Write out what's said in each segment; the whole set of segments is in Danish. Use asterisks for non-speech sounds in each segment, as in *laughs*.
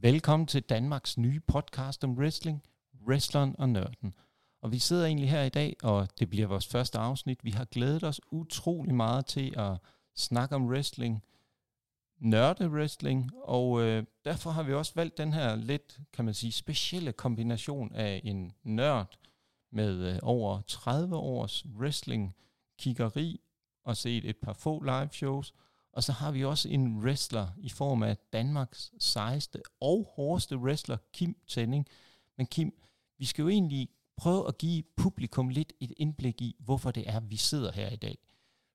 Velkommen til Danmarks nye podcast om wrestling, wrestleren og nørden. Og vi sidder egentlig her i dag, og det bliver vores første afsnit. Vi har glædet os utrolig meget til at snakke om wrestling, nørde wrestling, og øh, derfor har vi også valgt den her lidt, kan man sige, specielle kombination af en nørd med øh, over 30 års wrestling kiggeri og set et par få live shows, og så har vi også en wrestler i form af Danmarks sejeste og hårdeste wrestler, Kim Tænding. Men Kim, vi skal jo egentlig prøve at give publikum lidt et indblik i, hvorfor det er, vi sidder her i dag.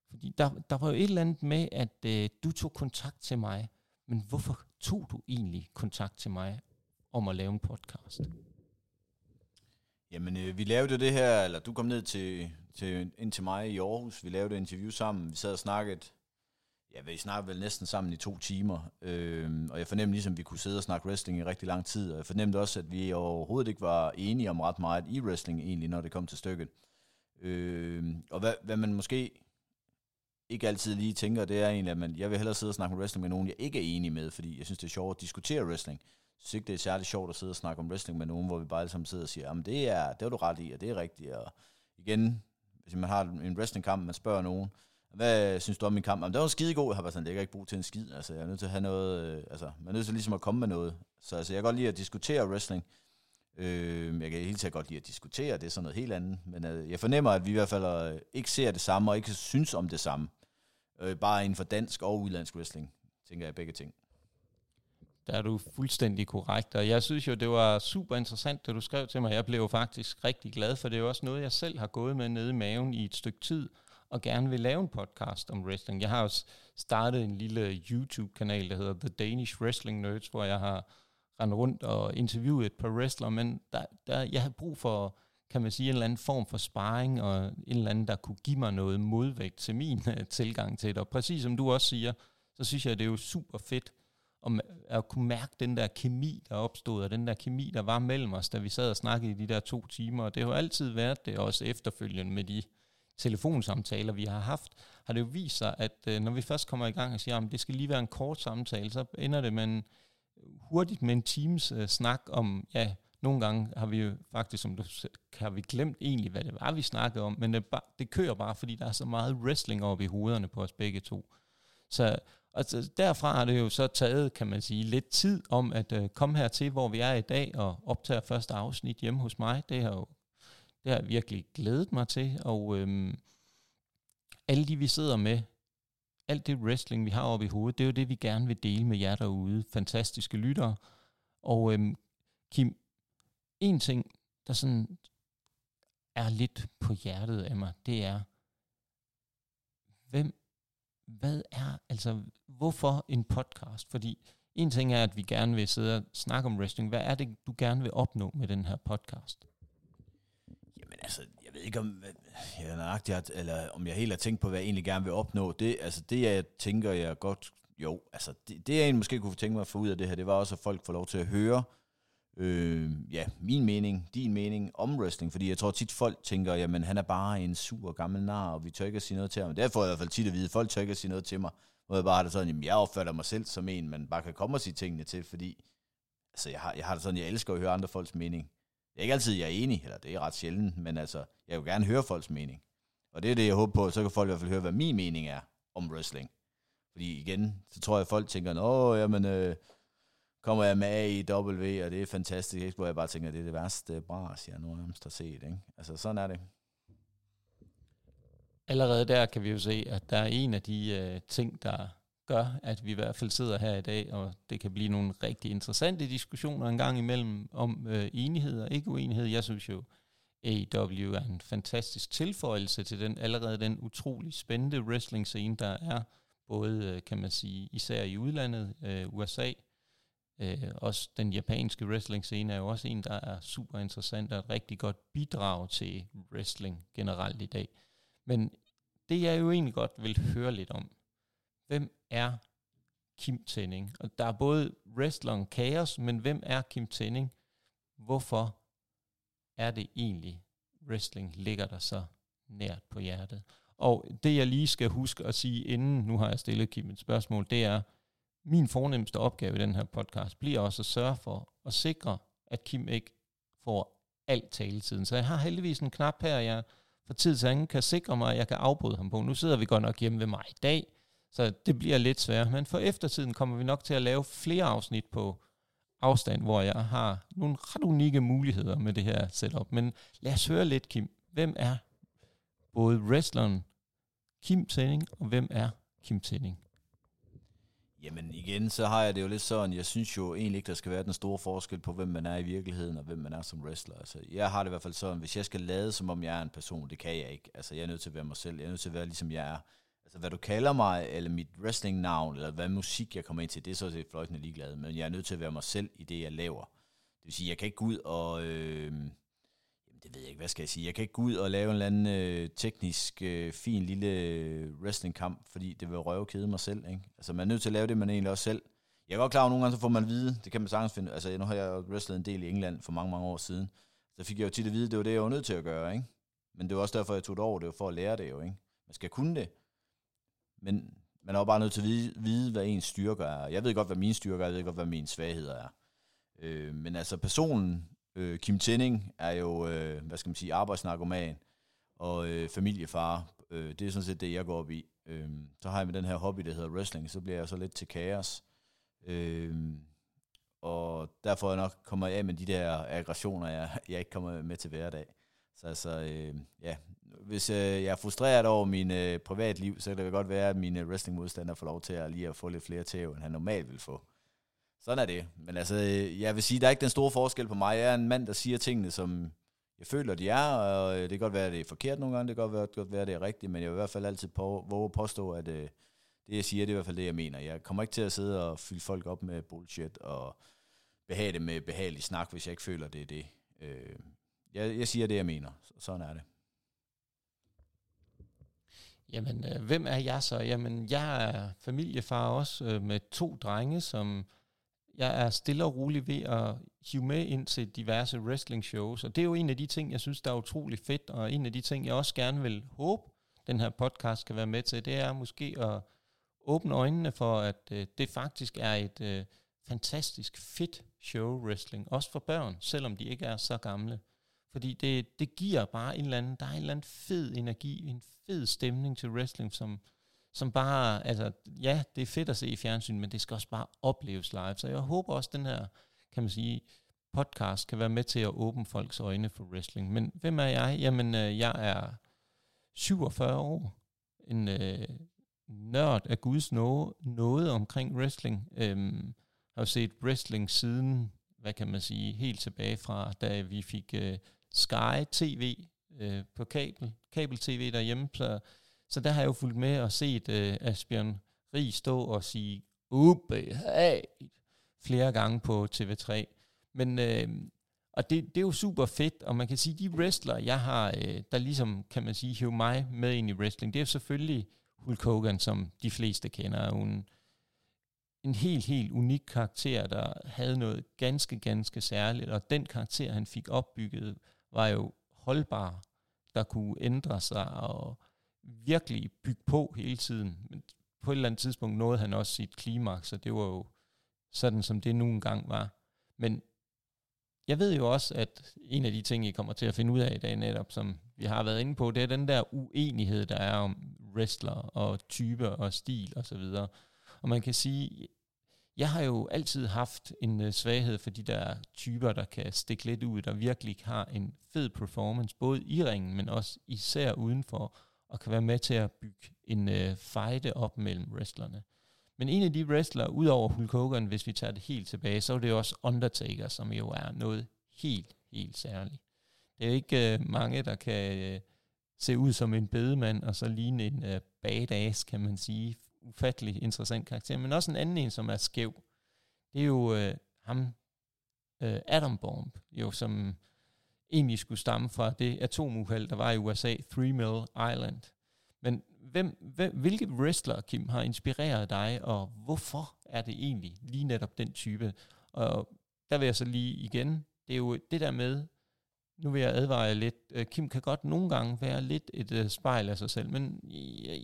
Fordi der, der var jo et eller andet med, at øh, du tog kontakt til mig, men hvorfor tog du egentlig kontakt til mig om at lave en podcast? Jamen, øh, vi lavede det her, eller du kom ned til, til, ind til mig i Aarhus, vi lavede et interview sammen, vi sad og snakkede Ja, vi snakkede vel næsten sammen i to timer, øh, og jeg fornemte ligesom, at vi kunne sidde og snakke wrestling i rigtig lang tid, og jeg fornemte også, at vi overhovedet ikke var enige om ret meget i wrestling egentlig, når det kom til stykket. Øh, og hvad, hvad man måske ikke altid lige tænker, det er egentlig, at man, jeg vil hellere sidde og snakke om wrestling med nogen, jeg ikke er enig med, fordi jeg synes, det er sjovt at diskutere wrestling. Jeg synes ikke, det er særlig sjovt at sidde og snakke om wrestling med nogen, hvor vi bare alle sammen sidder og siger, jamen det er, det er du ret i, og det er rigtigt. Og igen, hvis man har en wrestlingkamp, man spørger nogen, hvad synes du om min kamp? Jamen, det var skidegod. Jeg har bare sådan, det ikke brug til en skid. Altså, jeg er nødt til at have noget, øh, altså, man er nødt til ligesom at komme med noget. Så altså, jeg kan godt lide at diskutere wrestling. Øh, jeg kan helt sikkert godt lide at diskutere, det er sådan noget helt andet. Men øh, jeg fornemmer, at vi i hvert fald øh, ikke ser det samme, og ikke synes om det samme. Øh, bare inden for dansk og udlandsk wrestling, tænker jeg begge ting. Der er du fuldstændig korrekt, og jeg synes jo, det var super interessant, det du skrev til mig. Jeg blev jo faktisk rigtig glad, for det er jo også noget, jeg selv har gået med nede i maven i et stykke tid, og gerne vil lave en podcast om wrestling. Jeg har også startet en lille YouTube-kanal, der hedder The Danish Wrestling Nerds, hvor jeg har rendt rundt og interviewet et par wrestlere, men der, der, jeg har brug for, kan man sige, en eller anden form for sparring, og en eller anden, der kunne give mig noget modvægt til min uh, tilgang til det. Og præcis som du også siger, så synes jeg, det er jo super fedt, at, øh, at kunne mærke den der kemi, der opstod, og den der kemi, der var mellem os, da vi sad og snakkede i de der to timer. Og det har jo altid været det, også efterfølgende med de telefonsamtaler, vi har haft, har det jo vist sig, at øh, når vi først kommer i gang og siger, at det skal lige være en kort samtale, så ender det med en, hurtigt med en teams øh, snak om, ja, nogle gange har vi jo faktisk, som du har vi glemt egentlig, hvad det var, vi snakkede om, men det, bare, det kører bare, fordi der er så meget wrestling oppe i hovederne på os begge to. Så altså, derfra har det jo så taget, kan man sige, lidt tid om at øh, komme hertil, hvor vi er i dag, og optage første afsnit hjemme hos mig. Det har jo det har jeg virkelig glædet mig til, og øhm, alle de, vi sidder med, alt det wrestling, vi har oppe i hovedet, det er jo det, vi gerne vil dele med jer derude, fantastiske lyttere. Og øhm, Kim, en ting, der sådan er lidt på hjertet af mig, det er, hvem, hvad er, altså, hvorfor en podcast? Fordi en ting er, at vi gerne vil sidde og snakke om wrestling. Hvad er det, du gerne vil opnå med den her podcast? Jamen altså, jeg ved ikke om, jeg er eller om jeg helt har tænkt på, hvad jeg egentlig gerne vil opnå. Det, altså, det jeg tænker, jeg godt, jo, altså, det, det jeg egentlig måske kunne tænke mig at få ud af det her, det var også, at folk får lov til at høre, øh, ja, min mening, din mening om wrestling, fordi jeg tror tit folk tænker, jamen han er bare en sur gammel nar, og vi tør ikke at sige noget til ham. Det får jeg i hvert fald tit at vide, folk tør ikke at sige noget til mig, hvor jeg bare har det sådan, jamen jeg opfatter mig selv som en, man bare kan komme og sige tingene til, fordi altså, jeg, har, jeg har det sådan, jeg elsker at høre andre folks mening. Det er ikke altid, jeg er enig, eller det er ret sjældent, men altså, jeg vil gerne høre folks mening. Og det er det, jeg håber på, så kan folk i hvert fald høre, hvad min mening er om wrestling. Fordi igen, så tror jeg, at folk tænker, åh, jamen, øh, kommer jeg med AEW, og det er fantastisk, ikke? hvor jeg bare tænker, det er det værste bras, jeg nærmest har set. Ikke? Altså, sådan er det. Allerede der kan vi jo se, at der er en af de øh, ting, der gør, at vi i hvert fald sidder her i dag, og det kan blive nogle rigtig interessante diskussioner en gang imellem om øh, enighed og ikke uenighed. Jeg synes jo, AEW er en fantastisk tilføjelse til den allerede den utrolig spændende wrestling scene, der er, både øh, kan man sige, især i udlandet, øh, USA, øh, også den japanske wrestling scene er jo også en, der er super interessant og et rigtig godt bidrag til wrestling generelt i dag. Men det jeg jo egentlig godt vil høre lidt om, hvem er Kim Tæning? Og der er både wrestleren Chaos, men hvem er Kim Tæning? Hvorfor er det egentlig, wrestling ligger der så nært på hjertet? Og det jeg lige skal huske at sige inden, nu har jeg stillet Kim et spørgsmål, det er, min fornemmeste opgave i den her podcast bliver også at sørge for at sikre, at Kim ikke får alt taletiden. Så jeg har heldigvis en knap her, jeg for tid til anden kan sikre mig, at jeg kan afbryde ham på. Nu sidder vi godt nok hjemme ved mig i dag, så det bliver lidt svært. Men for eftertiden kommer vi nok til at lave flere afsnit på afstand, hvor jeg har nogle ret unikke muligheder med det her setup. Men lad os høre lidt, Kim. Hvem er både wrestleren Kim Tænding, og hvem er Kim Tænding? Jamen igen, så har jeg det jo lidt sådan, jeg synes jo egentlig ikke, der skal være den store forskel på, hvem man er i virkeligheden, og hvem man er som wrestler. Altså, jeg har det i hvert fald sådan, hvis jeg skal lade, som om jeg er en person, det kan jeg ikke. Altså, jeg er nødt til at være mig selv, jeg er nødt til at være ligesom jeg er. Altså, hvad du kalder mig, eller mit wrestling-navn, eller hvad musik jeg kommer ind til, det er så set fløjtende ligeglad. Men jeg er nødt til at være mig selv i det, jeg laver. Det vil sige, jeg kan ikke gå ud og... Øh, det ved jeg ikke, hvad skal jeg sige. Jeg kan ikke gå ud og lave en eller anden øh, teknisk, øh, fin lille øh, wrestlingkamp, fordi det vil røve kede mig selv. Ikke? Altså, man er nødt til at lave det, man egentlig også selv. Jeg er godt klar, at nogle gange så får man at vide, det kan man sagtens finde, altså nu har jeg wrestlet en del i England for mange, mange år siden, så fik jeg jo tit at vide, at det var det, jeg var nødt til at gøre, ikke? Men det var også derfor, jeg tog det over, det var for at lære det jo, ikke? Man skal kunne det. Men man er jo bare nødt til at vide, vide hvad ens styrker er. Jeg ved godt, hvad mine styrker er, jeg ved godt, hvad mine svagheder er. Øh, men altså personen, øh, Kim Tenning, er jo, øh, hvad skal man sige, arbejdsnarkoman og øh, familiefar. Øh, det er sådan set det, jeg går op i. Øh, så har jeg med den her hobby, der hedder wrestling, så bliver jeg så lidt til kaos. Øh, og derfor er jeg nok kommer af med de der aggressioner, jeg, jeg ikke kommer med til hverdag. Så altså, øh, ja, hvis øh, jeg er frustreret over min øh, privatliv, så kan det godt være, at mine wrestling-modstandere får lov til at lige at få lidt flere tæv, end han normalt vil få. Sådan er det. Men altså, øh, jeg vil sige, der er ikke den store forskel på mig. Jeg er en mand, der siger tingene, som jeg føler, de er, og øh, det kan godt være, at det er forkert nogle gange, det kan godt være, godt være at det er rigtigt, men jeg vil i hvert fald altid på, våge at påstå, at øh, det, jeg siger, det er i hvert fald det, jeg mener. Jeg kommer ikke til at sidde og fylde folk op med bullshit og behage det med behagelig snak, hvis jeg ikke føler, det er det. Øh, jeg, jeg siger det, jeg mener. Sådan er det. Jamen, øh, hvem er jeg så? Jamen, jeg er familiefar også øh, med to drenge, som jeg er stille og rolig ved at hive med ind til diverse wrestling shows, og det er jo en af de ting, jeg synes, der er utrolig fedt, og en af de ting, jeg også gerne vil håbe, den her podcast kan være med til, det er måske at åbne øjnene for, at øh, det faktisk er et øh, fantastisk fedt show wrestling, også for børn, selvom de ikke er så gamle. Fordi det, det giver bare en eller anden, der er en eller anden fed energi, en fed stemning til wrestling, som, som bare, altså, ja, det er fedt at se i fjernsyn, men det skal også bare opleves live. Så jeg håber også, den her, kan man sige, podcast kan være med til at åbne folks øjne for wrestling. Men hvem er jeg? Jamen, øh, jeg er 47 år, en øh, nørd af Guds nåde, noget omkring wrestling. Øhm, har jo set wrestling siden, hvad kan man sige, helt tilbage fra, da vi fik øh, Sky TV øh, på kabel, kabel-tv derhjemme, så så der har jeg jo fulgt med og set øh, Asbjørn Rig stå og sige, hey, flere gange på TV3. Men, øh, og det, det er jo super fedt, og man kan sige, de wrestler, jeg har, øh, der ligesom, kan man sige, hive mig med ind i wrestling, det er selvfølgelig Hulk Hogan, som de fleste kender, er en, en helt, helt unik karakter, der havde noget ganske, ganske særligt, og den karakter, han fik opbygget, var jo holdbar, der kunne ændre sig, og virkelig bygge på hele tiden. Men på et eller andet tidspunkt nåede han også sit klimaks, og det var jo sådan, som det nu engang var. Men jeg ved jo også, at en af de ting, I kommer til at finde ud af i dag netop, som vi har været inde på, det er den der uenighed, der er om wrestler og typer og stil og så videre. Og man kan sige, jeg har jo altid haft en øh, svaghed for de der typer, der kan stikke lidt ud, der virkelig har en fed performance, både i ringen, men også især udenfor, og kan være med til at bygge en øh, fejde op mellem wrestlerne. Men en af de wrestlere, udover Hulk Hogan, hvis vi tager det helt tilbage, så er det også Undertaker, som jo er noget helt, helt særligt. Det er jo ikke øh, mange, der kan øh, se ud som en bedemand, og så ligne en øh, badass, kan man sige. Ufattelig interessant karakter, men også en anden en, som er skæv. Det er jo øh, ham, øh, Adam Bomb, jo, som egentlig skulle stamme fra det atomuheld, der var i USA, Three Mill Island. Men hvem, hvem, hvilke wrestler, Kim, har inspireret dig, og hvorfor er det egentlig lige netop den type? Og der vil jeg så lige igen, det er jo det der med, nu vil jeg advare jer lidt. Øh, Kim kan godt nogle gange være lidt et øh, spejl af sig selv, men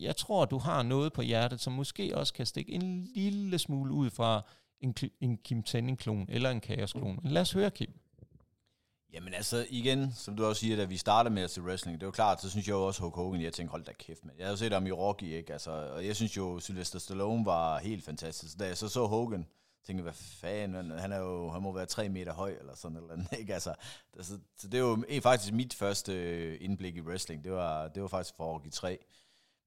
jeg, tror, du har noget på hjertet, som måske også kan stikke en lille smule ud fra en, en Kim Tenning-klon eller en Chaos-klon. Lad os høre, Kim. Jamen altså, igen, som du også siger, da vi startede med at se wrestling, det var klart, så synes jeg jo også, Hulk Hogan, jeg tænkte, hold da kæft, men Jeg har jo set ham i Rocky, ikke? Altså, og jeg synes jo, Sylvester Stallone var helt fantastisk. Da jeg så så Hogan, tænker, hvad fanden, han, er jo, han må være tre meter høj, eller sådan eller andet, *laughs* ikke? Altså, så, så det er jo faktisk mit første øh, indblik i wrestling, det var, det var faktisk for Rocky 3.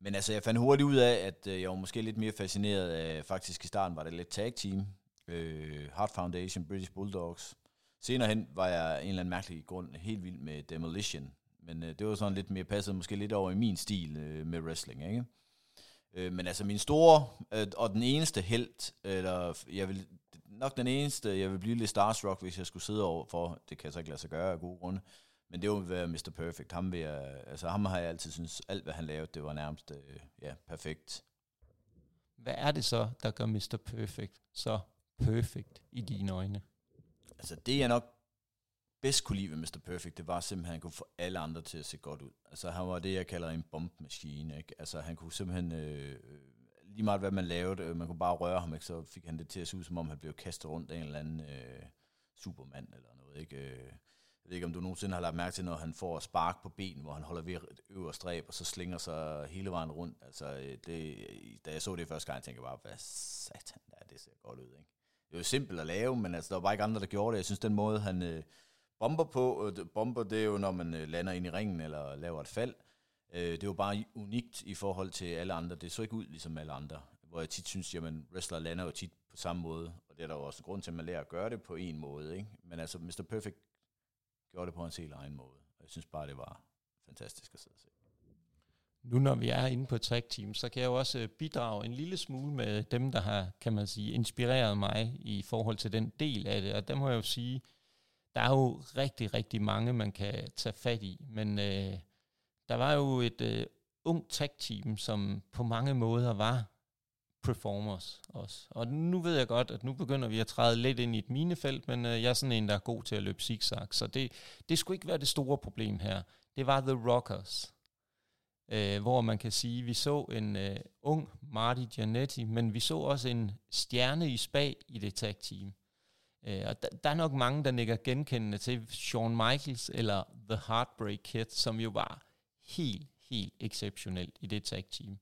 Men altså, jeg fandt hurtigt ud af, at øh, jeg var måske lidt mere fascineret af, faktisk i starten var det lidt tag team, øh, Heart Foundation, British Bulldogs, Senere hen var jeg en eller anden mærkelig grund helt vild med Demolition, men øh, det var sådan lidt mere passet måske lidt over i min stil øh, med wrestling, ikke? Øh, men altså min store øh, og den eneste held, eller jeg vil nok den eneste, jeg vil blive lidt starstruck, hvis jeg skulle sidde over for, det kan jeg så ikke lade sig gøre af gode grunde, men det var være Mr. Perfect. Ham, vil jeg, altså, ham har jeg altid synes alt hvad han lavede, det var nærmest øh, ja, perfekt. Hvad er det så, der gør Mr. Perfect så perfect i dine øjne? altså det jeg nok bedst kunne lide ved Mr. Perfect, det var simpelthen, at han kunne få alle andre til at se godt ud. Altså han var det, jeg kalder en bombmaskine. Ikke? Altså han kunne simpelthen, øh, lige meget hvad man lavede, øh, man kunne bare røre ham, ikke? så fik han det til at se ud, som om han blev kastet rundt af en eller anden øh, supermand eller noget. Ikke? Øh, jeg ved ikke, om du nogensinde har lagt mærke til, når han får spark på ben, hvor han holder ved et øvre stræb, og så slinger sig hele vejen rundt. Altså, øh, det, da jeg så det første gang, tænkte jeg bare, hvad satan, der, det ser godt ud, ikke? det er jo simpelt at lave, men altså, der var bare ikke andre, der gjorde det. Jeg synes, den måde, han øh, bomber på, øh, bomber, det er jo, når man øh, lander ind i ringen eller laver et fald. Øh, det er jo bare unikt i forhold til alle andre. Det så ikke ud ligesom alle andre. Hvor jeg tit synes, at wrestler lander jo tit på samme måde. Og det er der jo også grund til, at man lærer at gøre det på en måde. Ikke? Men altså, Mr. Perfect gjorde det på en helt egen måde. Og jeg synes bare, det var fantastisk at sidde og se. Nu når vi er inde på track team, så kan jeg jo også bidrage en lille smule med dem, der har, kan man sige, inspireret mig i forhold til den del af det. Og der må jeg jo sige, der er jo rigtig, rigtig mange, man kan tage fat i. Men øh, der var jo et øh, ung tag team, som på mange måder var performers også. Og nu ved jeg godt, at nu begynder vi at træde lidt ind i et minefelt, men øh, jeg er sådan en, der er god til at løbe zigzag, så det, det skulle ikke være det store problem her. Det var The Rockers øh, hvor man kan sige, at vi så en øh, ung Marty Giannetti, men vi så også en stjerne i spag i det tag team. Øh, og der, der er nok mange, der nikker genkendende til Shawn Michaels eller The Heartbreak Kid, som jo var helt, helt exceptionelt i det tag team.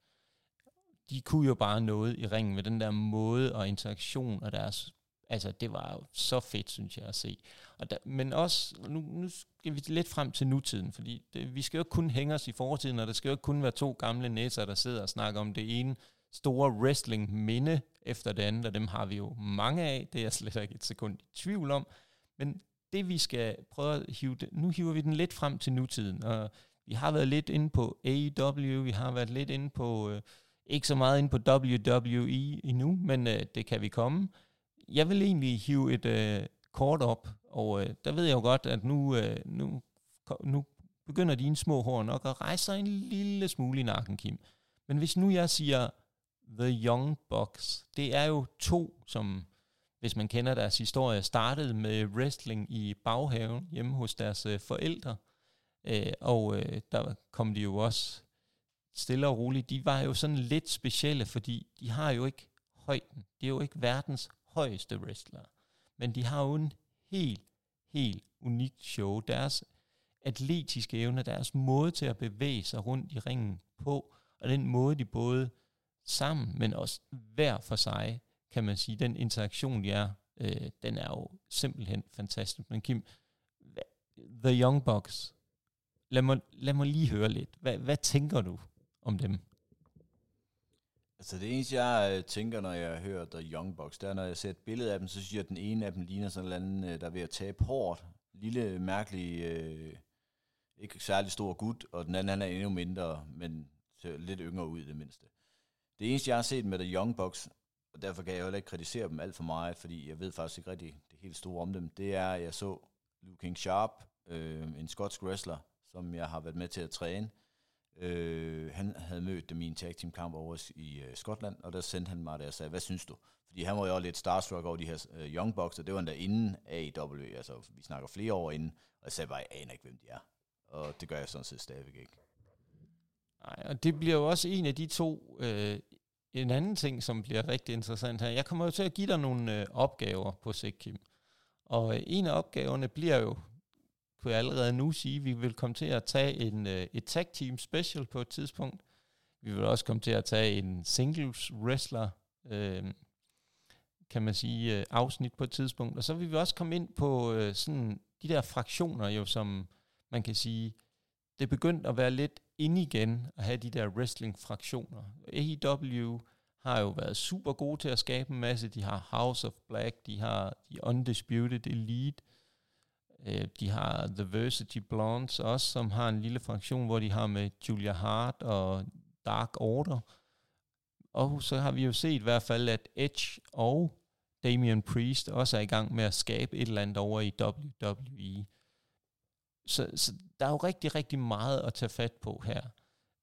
De kunne jo bare noget i ringen med den der måde og interaktion og deres Altså, det var jo så fedt, synes jeg, at se. Og der, men også, nu, nu skal vi lidt frem til nutiden, fordi det, vi skal jo ikke kun hænge os i fortiden, og der skal jo ikke kun være to gamle næser, der sidder og snakker om det ene store wrestling-minde efter det andet, og dem har vi jo mange af, det er jeg slet ikke et sekund i tvivl om. Men det vi skal prøve at hive, det, nu hiver vi den lidt frem til nutiden, og vi har været lidt inde på AEW, vi har været lidt inde på, øh, ikke så meget inde på WWE endnu, men øh, det kan vi komme jeg vil egentlig hive et øh, kort op, og øh, der ved jeg jo godt, at nu, øh, nu, nu begynder dine små hår nok at rejse sig en lille smule i nakken, Kim. Men hvis nu jeg siger The Young Bucks, det er jo to, som hvis man kender deres historie, startede med wrestling i baghaven hjemme hos deres øh, forældre. Øh, og øh, der kom de jo også stille og roligt. De var jo sådan lidt specielle, fordi de har jo ikke højden. De er jo ikke verdens højeste wrestler. Men de har jo en helt, helt unikt show. Deres atletiske evne, deres måde til at bevæge sig rundt i ringen på, og den måde, de både sammen, men også hver for sig, kan man sige, den interaktion, de er, øh, den er jo simpelthen fantastisk. Men Kim, The Young Bucks, lad mig, lad mig lige høre lidt. Hvad, hvad tænker du om dem? Altså det eneste, jeg øh, tænker, når jeg hører The Young Bucks, det er, når jeg ser et billede af dem, så synes jeg, at den ene af dem ligner sådan en anden, øh, der er ved at tabe hårdt. Lille, mærkelig, øh, ikke særlig stor gut, og den anden, han er endnu mindre, men ser lidt yngre ud i det mindste. Det eneste, jeg har set med The Young Bucks, og derfor kan jeg heller ikke kritisere dem alt for meget, fordi jeg ved faktisk ikke rigtig det helt store om dem, det er, at jeg så Luke King Sharp, øh, en skotsk wrestler, som jeg har været med til at træne, Øh, han havde mødt dem i en tag team kamp over i øh, Skotland, og der sendte han mig der og sagde, hvad synes du? Fordi han var jo lidt starstruck over de her øh, Young Bucks, og det var endda inden AEW, altså vi snakker flere år inden, og jeg sagde bare, jeg aner ikke, hvem de er. Og det gør jeg sådan set stadigvæk ikke. Nej, og det bliver jo også en af de to, øh, en anden ting, som bliver rigtig interessant her. Jeg kommer jo til at give dig nogle øh, opgaver på Sikkim. Og øh, en af opgaverne bliver jo, kunne jeg allerede nu sige, vi vil komme til at tage en, øh, et tag team special på et tidspunkt. Vi vil også komme til at tage en singles wrestler, øh, kan man sige, øh, afsnit på et tidspunkt. Og så vil vi også komme ind på øh, sådan de der fraktioner jo, som man kan sige, det er begyndt at være lidt ind igen at have de der wrestling-fraktioner. AEW har jo været super gode til at skabe en masse. De har House of Black, de har The Undisputed Elite, øh, de har The Varsity Blondes også, som har en lille fraktion, hvor de har med Julia Hart og Dark Order. Og så har vi jo set i hvert fald, at Edge og Damian Priest også er i gang med at skabe et eller andet over i WWE. Så, så der er jo rigtig, rigtig meget at tage fat på her.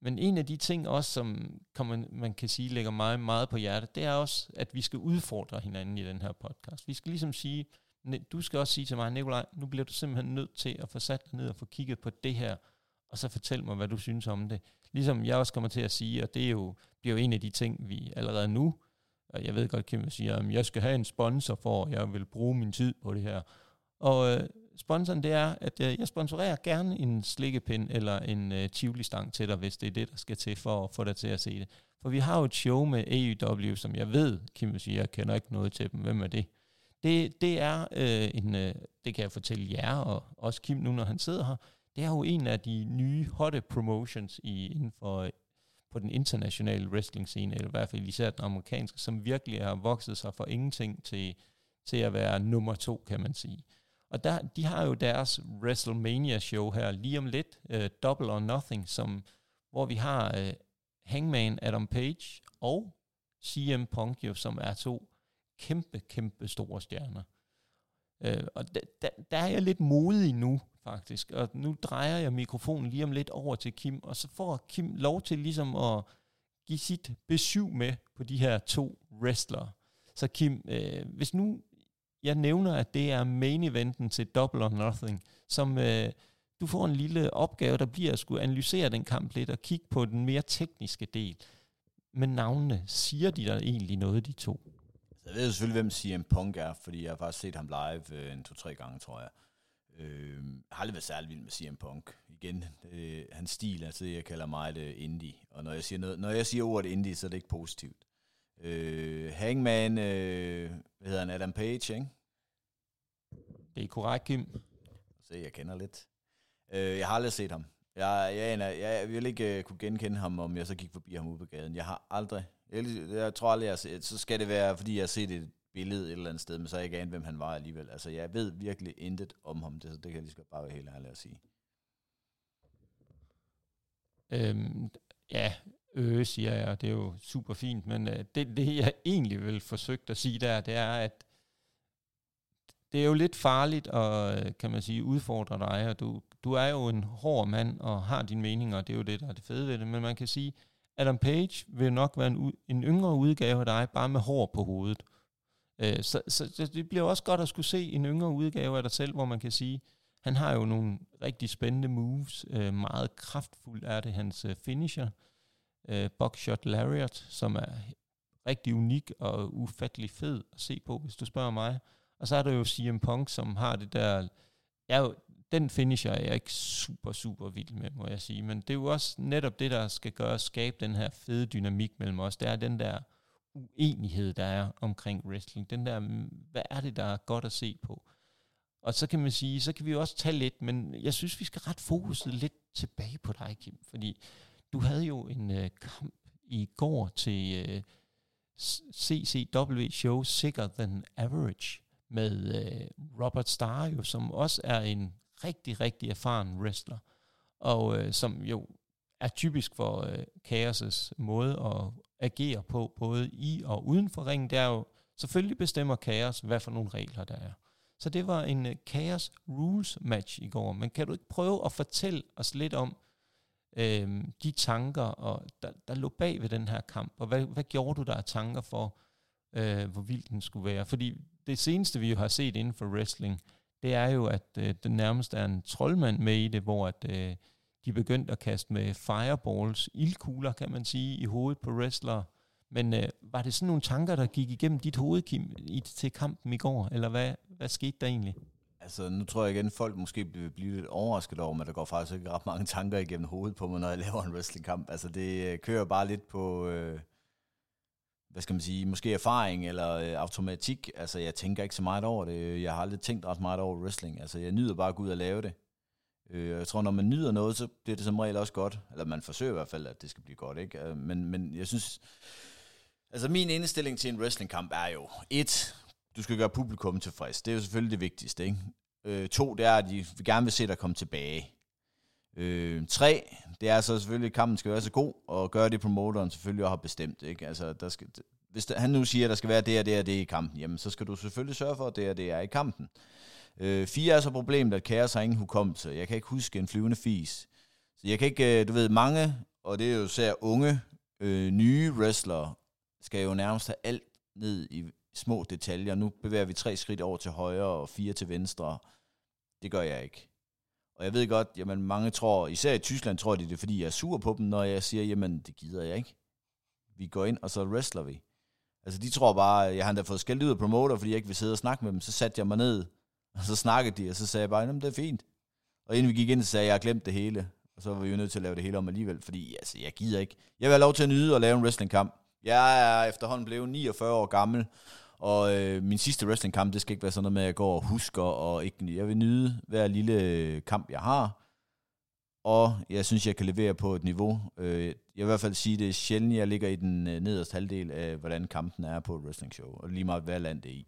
Men en af de ting også, som kan man, man kan sige ligger meget, meget på hjertet, det er også, at vi skal udfordre hinanden i den her podcast. Vi skal ligesom sige, du skal også sige til mig, Nikolaj, nu bliver du simpelthen nødt til at få sat dig ned og få kigget på det her, og så fortæl mig, hvad du synes om det. Ligesom jeg også kommer til at sige, og det er jo, bliver jo en af de ting, vi allerede nu, og jeg ved godt, Kim siger, at jeg skal have en sponsor for, at jeg vil bruge min tid på det her. Og øh, sponsoren, det er, at jeg, jeg sponsorerer gerne en slikkepind eller en øh, tivoli-stang til dig, hvis det er det, der skal til for at få dig til at se det. For vi har jo et show med AEW, som jeg ved, Kim vil sige, jeg kender ikke noget til dem. Hvem er det? Det, det er øh, en, øh, det kan jeg fortælle jer, og også Kim nu, når han sidder her, det er jo en af de nye hotte promotions i, inden for øh, på den internationale wrestling scene, eller i hvert fald især den amerikanske, som virkelig har vokset sig fra ingenting til, til at være nummer to, kan man sige. Og der, de har jo deres WrestleMania-show her lige om lidt, uh, Double or Nothing, som, hvor vi har uh, Hangman Adam Page og CM Punk, jo, som er to kæmpe, kæmpe store stjerner. Uh, og da, da, der er jeg lidt modig nu, faktisk. Og nu drejer jeg mikrofonen lige om lidt over til Kim, og så får Kim lov til ligesom at give sit besøg med på de her to wrestlere. Så Kim, øh, hvis nu jeg nævner, at det er main eventen til Double or Nothing, som øh, du får en lille opgave, der bliver at skulle analysere den kamp lidt og kigge på den mere tekniske del. Men navnene, siger de der egentlig noget, de to? Jeg ved selvfølgelig, hvem CM Punk er, fordi jeg har faktisk set ham live øh, en to-tre gange, tror jeg. Øh, har aldrig været særlig vild med CM Punk. Igen, øh, hans stil er det, jeg kalder mig det øh, indie. Og når jeg siger, noget, når jeg siger ordet indie, så er det ikke positivt. Øh, Hangman, øh, hvad hedder han, Adam Page, ikke? Det er korrekt, Kim. Se, jeg kender lidt. Øh, jeg har aldrig set ham. Jeg, jeg, jeg, jeg vil ikke uh, kunne genkende ham, om jeg så gik forbi ham ude på gaden. Jeg har aldrig, jeg, jeg tror aldrig, jeg set, så skal det være, fordi jeg har set et billede et eller andet sted, men så er jeg ikke anet, hvem han var alligevel. Altså, jeg ved virkelig intet om ham, det, så det kan jeg lige så bare være helt ærlig at sige. Øhm, ja, øh, siger jeg, det er jo super fint, men øh, det, det jeg egentlig vil forsøge at sige der, det er, at det er jo lidt farligt at, øh, kan man sige, udfordre dig, og du, du er jo en hård mand og har dine meninger, og det er jo det, der er det fede ved det, men man kan sige, Adam Page vil nok være en, en yngre udgave af dig, bare med hår på hovedet. Øh, så, så, det bliver også godt at skulle se en yngre udgave af dig selv, hvor man kan sige, han har jo nogle rigtig spændende moves. Øh, meget kraftfuldt er det hans øh, finisher. Øh, Øh, Buckshot Lariat, som er rigtig unik og ufattelig fed at se på, hvis du spørger mig. Og så er der jo CM Punk, som har det der... Jeg jo, den finisher er jeg ikke super, super vild med, må jeg sige. Men det er jo også netop det, der skal gøre skabe den her fede dynamik mellem os. Det er den der uenighed, der er omkring wrestling. Den der, mm, hvad er det, der er godt at se på? Og så kan man sige, så kan vi jo også tage lidt, men jeg synes, vi skal ret fokuset lidt tilbage på dig, Kim, fordi du havde jo en øh, kamp i går til øh, CCW show Sicker Than Average med øh, Robert Starr, jo, som også er en rigtig, rigtig erfaren wrestler, og øh, som jo er typisk for øh, Chaos' måde at agere på, både i og uden for ringen. Det er jo, selvfølgelig bestemmer Chaos, hvad for nogle regler der er. Så det var en øh, Chaos Rules match i går. Men kan du ikke prøve at fortælle os lidt om, øh, de tanker, og der, der lå bag ved den her kamp, og hvad, hvad gjorde du der af tanker for, øh, hvor vild den skulle være? Fordi det seneste, vi jo har set inden for wrestling, det er jo, at øh, den nærmest er en troldmand med i det, hvor at, øh, de begyndte at kaste med fireballs, ildkugler kan man sige, i hovedet på wrestlere. Men øh, var det sådan nogle tanker, der gik igennem dit hoved, Kim, i, til kampen i går, eller hvad, hvad skete der egentlig? Altså, nu tror jeg igen, folk måske bliver, blive lidt overrasket over, men der går faktisk ikke ret mange tanker igennem hovedet på mig, når jeg *laughs* laver en wrestlingkamp. Altså, det øh, kører bare lidt på, øh, hvad skal man sige, måske erfaring eller øh, automatik. Altså, jeg tænker ikke så meget over det. Jeg har aldrig tænkt ret meget over wrestling. Altså, jeg nyder bare at gå ud og lave det. Øh, jeg tror, når man nyder noget, så bliver det som regel også godt. Eller man forsøger i hvert fald, at det skal blive godt, ikke? Øh, men, men jeg synes... Altså, min indstilling til en wrestlingkamp er jo, et, du skal gøre publikum tilfreds. Det er jo selvfølgelig det vigtigste, ikke? Øh, to, det er, at de gerne vil se dig komme tilbage. Øh, tre, det er så selvfølgelig, at kampen skal være så god, og gøre det promoteren selvfølgelig også har bestemt. Ikke? Altså, der skal, hvis der, han nu siger, at der skal være det og det og det i kampen, jamen så skal du selvfølgelig sørge for, at det og det er i kampen. Øh, fire er så problemet, at kaos har ingen hukommelse. Jeg kan ikke huske en flyvende fis. Så jeg kan ikke, øh, du ved, mange, og det er jo især unge, øh, nye wrestlere, skal jo nærmest have alt ned i små detaljer. Nu bevæger vi tre skridt over til højre og fire til venstre. Det gør jeg ikke. Og jeg ved godt, jamen mange tror, især i Tyskland tror de det, er, fordi jeg er sur på dem, når jeg siger, jamen det gider jeg ikke. Vi går ind, og så wrestler vi. Altså de tror bare, jeg har endda fået skældt ud af promoter, fordi jeg ikke vil sidde og snakke med dem. Så satte jeg mig ned, og så snakkede de, og så sagde jeg bare, jamen det er fint. Og inden vi gik ind, så sagde jeg, jeg har glemt det hele. Og så var vi jo nødt til at lave det hele om alligevel, fordi altså, jeg gider ikke. Jeg vil have lov til at nyde og lave en wrestlingkamp. Jeg er efterhånden blevet 49 år gammel, og øh, min sidste wrestlingkamp, det skal ikke være sådan noget med, at jeg går og husker, og ikke, jeg vil nyde hver lille øh, kamp, jeg har. Og jeg synes, jeg kan levere på et niveau. Øh, jeg vil i hvert fald sige, det er sjældent, jeg ligger i den øh, nederste halvdel af, hvordan kampen er på et wrestling show, og lige meget hvad land det er i.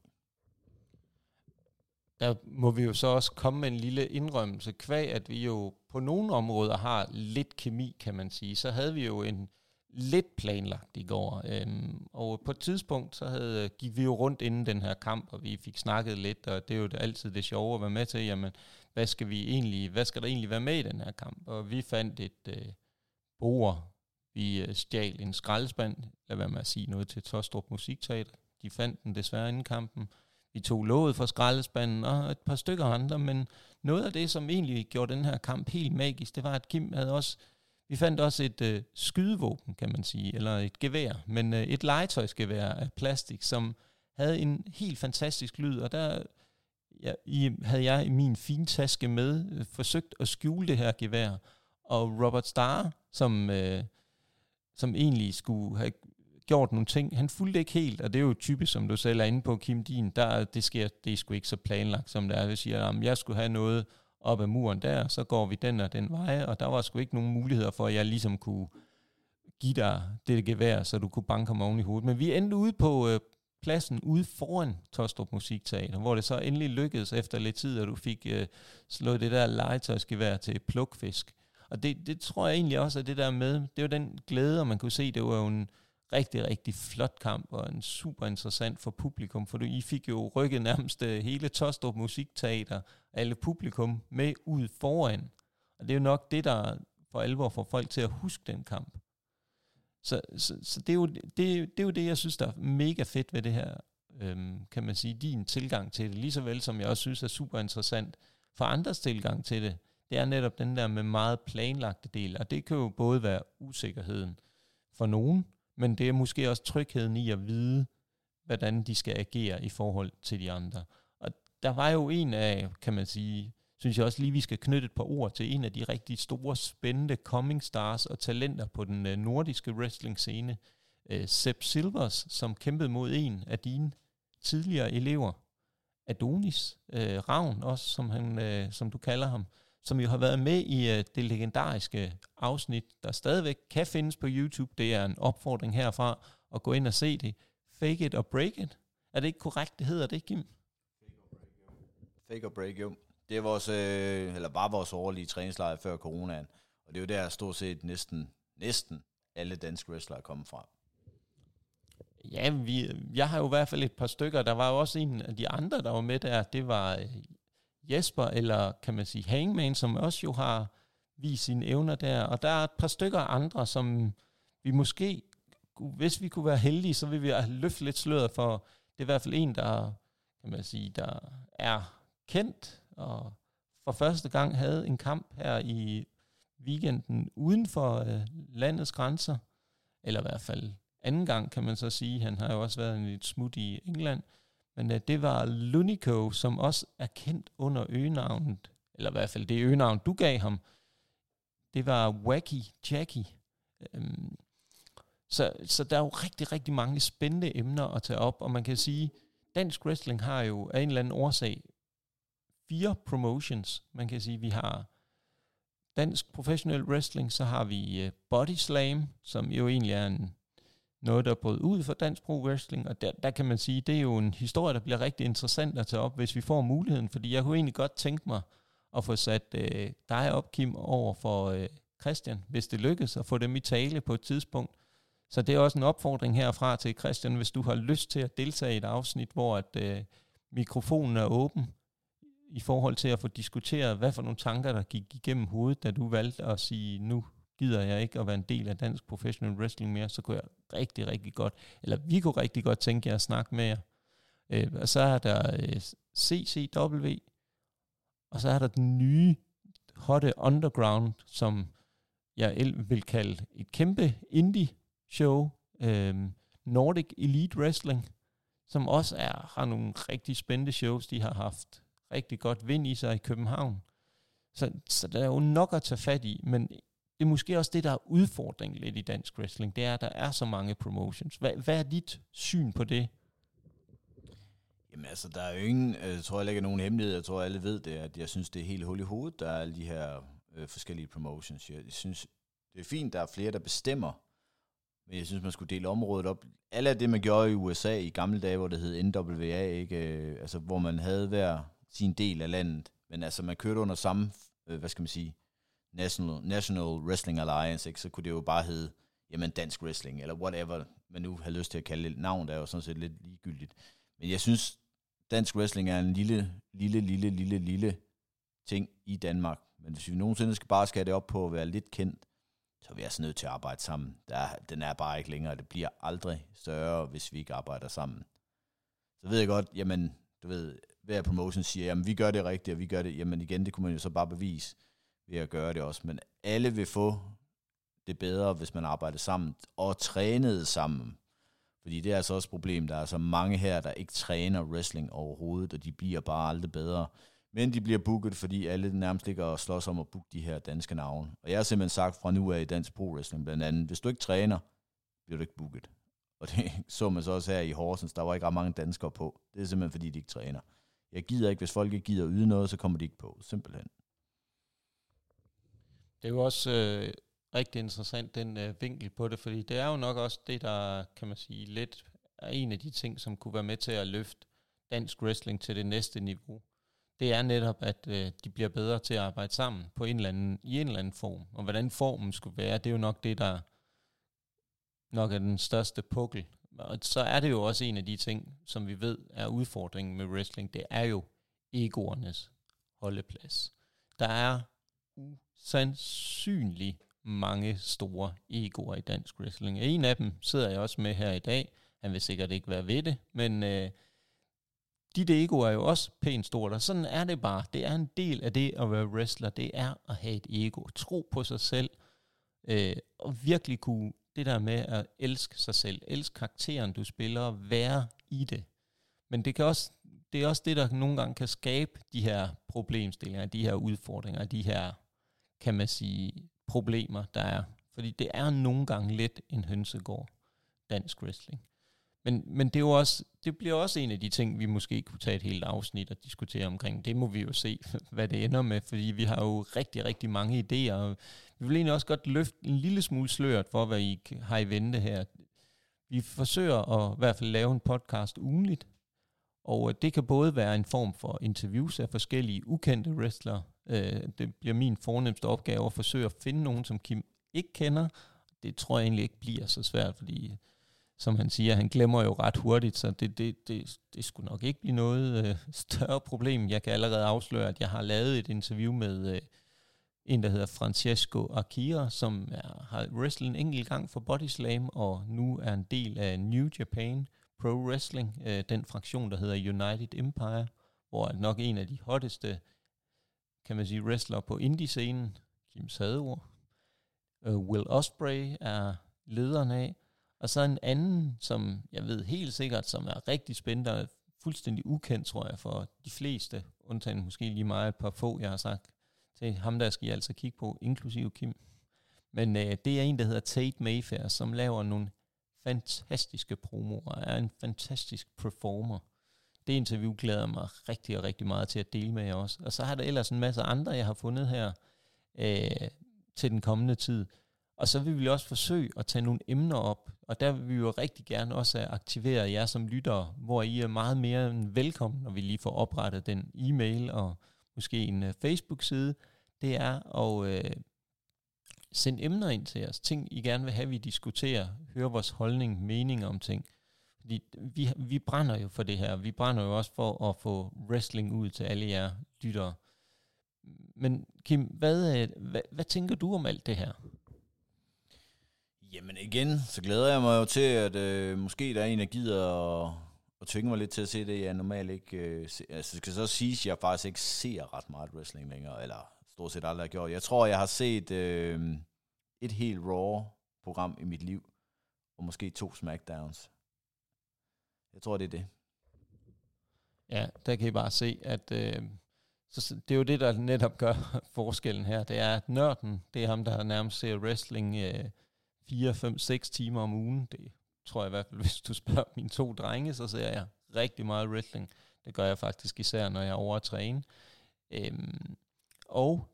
Der må vi jo så også komme med en lille indrømmelse. Kvæg, at vi jo på nogle områder har lidt kemi, kan man sige. Så havde vi jo en lidt planlagt i går. Øhm, og på et tidspunkt, så havde, øh, gik vi jo rundt inden den her kamp, og vi fik snakket lidt, og det er jo altid det sjove at være med til, jamen, hvad skal, vi egentlig, hvad skal der egentlig være med i den her kamp? Og vi fandt et øh, bord, vi øh, stjal en skraldespand, lad være med at sige noget til Tostrup Musikteater. De fandt den desværre inden kampen. Vi tog låget fra skraldespanden og et par stykker andre, men noget af det, som egentlig gjorde den her kamp helt magisk, det var, at Kim havde også vi fandt også et øh, skydevåben, kan man sige, eller et gevær, men øh, et legetøjsgevær af plastik, som havde en helt fantastisk lyd, og der ja, i, havde jeg i min fine taske med øh, forsøgt at skjule det her gevær, og Robert Starr, som, øh, som egentlig skulle have gjort nogle ting, han fulgte ikke helt, og det er jo typisk, som du selv er inde på, Kim Din, der, det, sker, det er sgu ikke så planlagt, som det er. Jeg siger, at jeg skulle have noget op ad muren der, så går vi den og den vej, og der var sgu ikke nogen muligheder for, at jeg ligesom kunne give dig det gevær, så du kunne banke mig oven i hovedet. Men vi endte ude på øh, pladsen ude foran Tostrup Musikteater, hvor det så endelig lykkedes efter lidt tid, at du fik øh, slået det der legetøjsgevær til plukfisk. Og det, det tror jeg egentlig også, at det der med, det var den glæde, og man kunne se, det var jo en, rigtig, rigtig flot kamp, og en super interessant for publikum, for du, I fik jo rykket nærmest øh, hele Tostrup Musikteater, alle publikum med ud foran. Og det er jo nok det, der for alvor får folk til at huske den kamp. Så, så, så det, er jo, det, det er jo det, jeg synes, der er mega fedt ved det her, øhm, kan man sige, din tilgang til det, lige så vel som jeg også synes er super interessant for andres tilgang til det. Det er netop den der med meget planlagte del, og det kan jo både være usikkerheden for nogen, men det er måske også trygheden i at vide, hvordan de skal agere i forhold til de andre. Der var jo en af, kan man sige, synes jeg også lige, vi skal knytte et par ord til en af de rigtig store, spændende coming stars og talenter på den øh, nordiske wrestling-scene, øh, Sepp Silvers, som kæmpede mod en af dine tidligere elever, Adonis øh, Ravn, også som, han, øh, som du kalder ham, som jo har været med i uh, det legendariske afsnit, der stadigvæk kan findes på YouTube. Det er en opfordring herfra at gå ind og se det. Fake it or break it. Er det ikke korrekt, det hedder det, Kim? Fake or break, jo. Det er vores, øh, eller var vores årlige træningslejr før coronaen. Og det er jo der stort set næsten, næsten alle danske wrestlere er kommet fra. Ja, vi, jeg har jo i hvert fald et par stykker. Der var jo også en af de andre, der var med der. Det var øh, Jesper, eller kan man sige Hangman, som også jo har vist sine evner der. Og der er et par stykker andre, som vi måske, hvis vi kunne være heldige, så vil vi løfte lidt sløret for. Det er i hvert fald en, der, kan man sige, der er kendt, og for første gang havde en kamp her i weekenden uden for øh, landets grænser, eller i hvert fald anden gang, kan man så sige. Han har jo også været en lidt smut i England. Men øh, det var Lunico, som også er kendt under øgenavnet, eller i hvert fald det øgenavn, du gav ham. Det var Wacky Jackie. Øhm, så, så der er jo rigtig, rigtig mange spændende emner at tage op, og man kan sige, dansk wrestling har jo af en eller anden årsag fire promotions. Man kan sige, vi har dansk professionel wrestling, så har vi øh, Body Slam, som jo egentlig er en, noget, der er brød ud for dansk pro wrestling, og der, der kan man sige, det er jo en historie, der bliver rigtig interessant at tage op, hvis vi får muligheden, fordi jeg kunne egentlig godt tænke mig at få sat øh, dig op, Kim, over for øh, Christian, hvis det lykkes at få dem i tale på et tidspunkt. Så det er også en opfordring herfra til Christian, hvis du har lyst til at deltage i et afsnit, hvor at øh, mikrofonen er åben, i forhold til at få diskuteret, hvad for nogle tanker, der gik igennem hovedet, da du valgte at sige, nu gider jeg ikke at være en del af dansk professional wrestling mere, så kunne jeg rigtig, rigtig godt, eller vi kunne rigtig godt tænke jer at snakke med jer. Øh, og så er der øh, CCW, og så er der den nye hotte underground, som jeg vil kalde et kæmpe indie-show, øh, Nordic Elite Wrestling, som også er, har nogle rigtig spændende shows, de har haft rigtig godt vind i sig i København. Så, så der er jo nok at tage fat i, men det er måske også det, der er udfordringen lidt i dansk wrestling, det er, at der er så mange promotions. Hvad, hvad er dit syn på det? Jamen altså, der er jo ingen, øh, jeg tror jeg ikke er nogen hemmelighed, jeg tror alle ved det, at jeg synes, det er helt hul i hovedet, der er alle de her øh, forskellige promotions. Jeg, synes, det er fint, der er flere, der bestemmer, men jeg synes, man skulle dele området op. Alle af det, man gjorde i USA i gamle dage, hvor det hed NWA, ikke? Øh, altså, hvor man havde hver sin del af landet. Men altså, man kørte under samme, øh, hvad skal man sige, National, National Wrestling Alliance, ikke? så kunne det jo bare hedde, jamen, dansk wrestling, eller whatever man nu har lyst til at kalde det. Navn der er jo sådan set lidt ligegyldigt. Men jeg synes, dansk wrestling er en lille, lille, lille, lille, lille ting i Danmark. Men hvis vi nogensinde skal bare skal det op på at være lidt kendt, så er vi altså nødt til at arbejde sammen. Der, den er bare ikke længere. Det bliver aldrig større, hvis vi ikke arbejder sammen. Så ved jeg godt, jamen, du ved, hver promotion siger, jamen vi gør det rigtigt, og vi gør det, jamen igen, det kunne man jo så bare bevise ved at gøre det også. Men alle vil få det bedre, hvis man arbejder sammen og trænede sammen. Fordi det er altså også et problem. Der er så mange her, der ikke træner wrestling overhovedet, og de bliver bare aldrig bedre. Men de bliver booket, fordi alle nærmest ligger og slås om at booke de her danske navne. Og jeg har simpelthen sagt fra nu af i Dansk Pro Wrestling blandt andet, hvis du ikke træner, bliver du ikke booket. Og det *laughs* så man så også her i Horsens, der var ikke ret mange danskere på. Det er simpelthen fordi, de ikke træner. Jeg gider ikke, hvis folk ikke gider yde noget, så kommer de ikke på, simpelthen. Det er jo også øh, rigtig interessant, den øh, vinkel på det, fordi det er jo nok også det, der, kan man sige, lidt er en af de ting, som kunne være med til at løfte dansk wrestling til det næste niveau. Det er netop, at øh, de bliver bedre til at arbejde sammen på en eller anden, i en eller anden form. Og hvordan formen skulle være, det er jo nok det, der nok er den største pukkel og så er det jo også en af de ting, som vi ved er udfordringen med wrestling, det er jo egoernes holdeplads. Der er usandsynlig mange store egoer i dansk wrestling. En af dem sidder jeg også med her i dag. Han vil sikkert ikke være ved det, men øh, dit ego er jo også pænt stort, og sådan er det bare. Det er en del af det at være wrestler, det er at have et ego. Tro på sig selv, øh, og virkelig kunne det der med at elske sig selv, elske karakteren, du spiller, være i det. Men det, kan også, det er også det, der nogle gange kan skabe de her problemstillinger, de her udfordringer, de her, kan man sige, problemer, der er. Fordi det er nogle gange lidt en hønsegård, dansk wrestling. Men, men det, er jo også, det bliver også en af de ting, vi måske kunne tage et helt afsnit og diskutere omkring. Det må vi jo se, *laughs* hvad det ender med, fordi vi har jo rigtig, rigtig mange idéer. Og vi vil egentlig også godt løfte en lille smule sløret for, hvad I har i vente her. Vi forsøger at i hvert fald lave en podcast ugenligt, og øh, det kan både være en form for interviews af forskellige ukendte wrestlere. Øh, det bliver min fornemmeste opgave at forsøge at finde nogen, som Kim ikke kender. Det tror jeg egentlig ikke bliver så svært, fordi som han siger, han glemmer jo ret hurtigt, så det, det, det, det skulle nok ikke blive noget øh, *laughs* større problem. Jeg kan allerede afsløre, at jeg har lavet et interview med øh, en, der hedder Francesco Akira, som er, har wrestlet en enkelt gang for Body Slam, og nu er en del af New Japan Pro Wrestling, øh, den fraktion, der hedder United Empire, hvor er nok en af de hotteste, kan man sige, wrestler på indie-scenen, Kim Sador. øh, Will Osprey er lederen af, og så en anden, som jeg ved helt sikkert, som er rigtig spændende og fuldstændig ukendt, tror jeg, for de fleste, undtagen måske lige meget et par få, jeg har sagt til ham, der skal I altså kigge på, inklusive Kim. Men øh, det er en, der hedder Tate Mayfair, som laver nogle fantastiske promoer, og er en fantastisk performer. Det interview glæder mig rigtig og rigtig meget til at dele med jer også. Og så har der ellers en masse andre, jeg har fundet her øh, til den kommende tid. Og så vil vi også forsøge at tage nogle emner op, og der vil vi jo rigtig gerne også aktivere jer som lyttere, hvor I er meget mere end velkommen, når vi lige får oprettet den e-mail og måske en øh, Facebook-side. Det er at øh, sende emner ind til os, ting I gerne vil have, vi diskuterer, høre vores holdning, mening om ting. Fordi vi, vi brænder jo for det her, vi brænder jo også for at få wrestling ud til alle jer lyttere. Men Kim, hvad, øh, hvad, hvad tænker du om alt det her? Jamen igen, så glæder jeg mig jo til, at øh, måske der er en, der gider at, at tvinge mig lidt til at se det, jeg normalt ikke... Øh, se. Altså, det skal så sige, at jeg faktisk ikke ser ret meget wrestling længere, eller stort set aldrig har gjort. Jeg tror, jeg har set øh, et helt Raw-program i mit liv, og måske to SmackDowns. Jeg tror, det er det. Ja, der kan I bare se, at øh, så det er jo det, der netop gør *laughs* forskellen her. Det er, at nørden, det er ham, der nærmest ser wrestling øh, 4, 5, 6 timer om ugen. Det tror jeg i hvert fald, *laughs* hvis du spørger mine to drenge, så ser jeg rigtig meget wrestling. Det gør jeg faktisk især, når jeg er over at træne. Øhm, og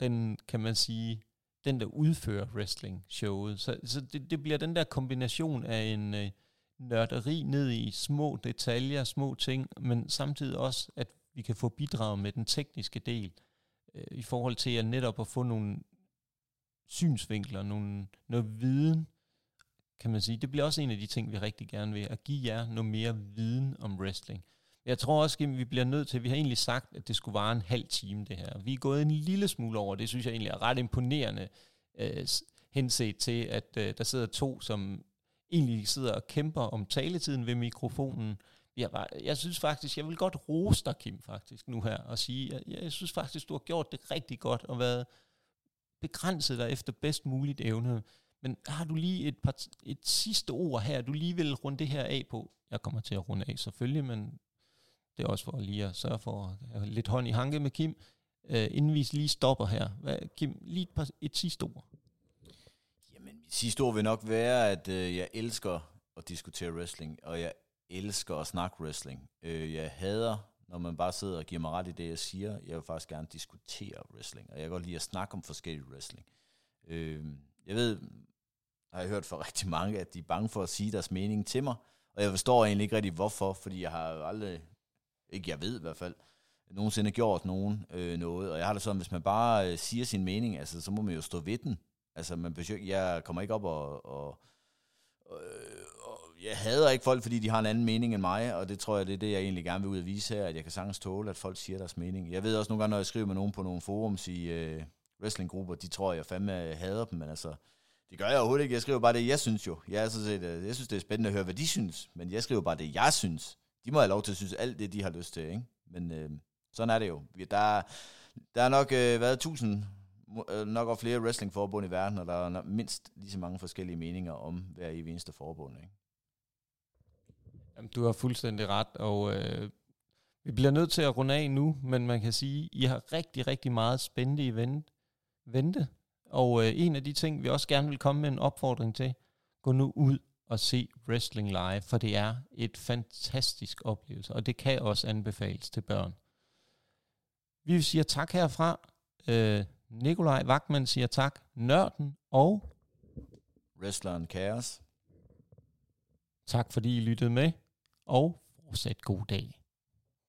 den, kan man sige, den der udfører wrestling-showet. Så, så det, det bliver den der kombination af en øh, nørderi ned i små detaljer, små ting, men samtidig også, at vi kan få bidraget med den tekniske del, øh, i forhold til at netop at få nogle synsvinkler, nogle, noget viden, kan man sige. Det bliver også en af de ting, vi rigtig gerne vil, at give jer noget mere viden om wrestling. Jeg tror også, at vi bliver nødt til, vi har egentlig sagt, at det skulle vare en halv time det her. Vi er gået en lille smule over, det synes jeg egentlig er ret imponerende, øh, henset til, at øh, der sidder to, som egentlig sidder og kæmper om taletiden ved mikrofonen. Jeg, var, jeg synes faktisk, jeg vil godt rose dig, Kim, faktisk, nu her, og sige, at jeg, jeg synes faktisk, du har gjort det rigtig godt, og været begrænset dig efter bedst muligt evne. Men har du lige et, par, et sidste ord her, du lige vil runde det her af på? Jeg kommer til at runde af selvfølgelig, men det er også for lige at sørge for at have lidt hånd i hanke med Kim, øh, inden vi lige stopper her. Hvad, Kim, lige et, par, et sidste ord. Jamen, mit sidste ord vil nok være, at øh, jeg elsker at diskutere wrestling, og jeg elsker at snakke wrestling. Øh, jeg hader når man bare sidder og giver mig ret i det, jeg siger. Jeg vil faktisk gerne diskutere wrestling, og jeg kan godt lide at snakke om forskellige wrestling. Øh, jeg ved, har jeg hørt fra *laughs* rigtig mange, at de er bange for at sige deres mening til mig, og jeg forstår egentlig ikke rigtig hvorfor, fordi jeg har aldrig, ikke jeg ved i hvert fald, nogensinde gjort nogen øh, noget, og jeg har det sådan, hvis man bare øh, siger sin mening, altså, så må man jo stå ved den. Altså, man besøger, jeg kommer ikke op og, og, og, jeg hader ikke folk, fordi de har en anden mening end mig, og det tror jeg, det er det, jeg egentlig gerne vil ud at vise her, at jeg kan sagtens tåle, at folk siger deres mening. Jeg ved også nogle gange, når jeg skriver med nogen på nogle forums i øh, wrestlinggrupper, de tror, jeg fandme hader dem, men altså, det gør jeg overhovedet ikke. Jeg skriver bare det, jeg synes jo. Jeg, er set, øh, jeg synes, det er spændende at høre, hvad de synes, men jeg skriver bare det, jeg synes. De må have lov til at synes alt det, de har lyst til, ikke? Men øh, sådan er det jo. Der, der er nok øh, været tusind øh, nok og flere wrestlingforbund i verden, og der er mindst lige så mange forskellige meninger om hver i eneste forbund. Ikke? Jamen, du har fuldstændig ret, og øh, vi bliver nødt til at runde af nu, men man kan sige, at I har rigtig, rigtig meget spændende i vente. Og øh, en af de ting, vi også gerne vil komme med en opfordring til, gå nu ud og se wrestling live, for det er et fantastisk oplevelse, og det kan også anbefales til børn. Vi siger tak herfra. Øh, Nikolaj Wagman siger tak. Nørden og... Wrestleren Chaos. Tak fordi I lyttede med og fortsat god dag.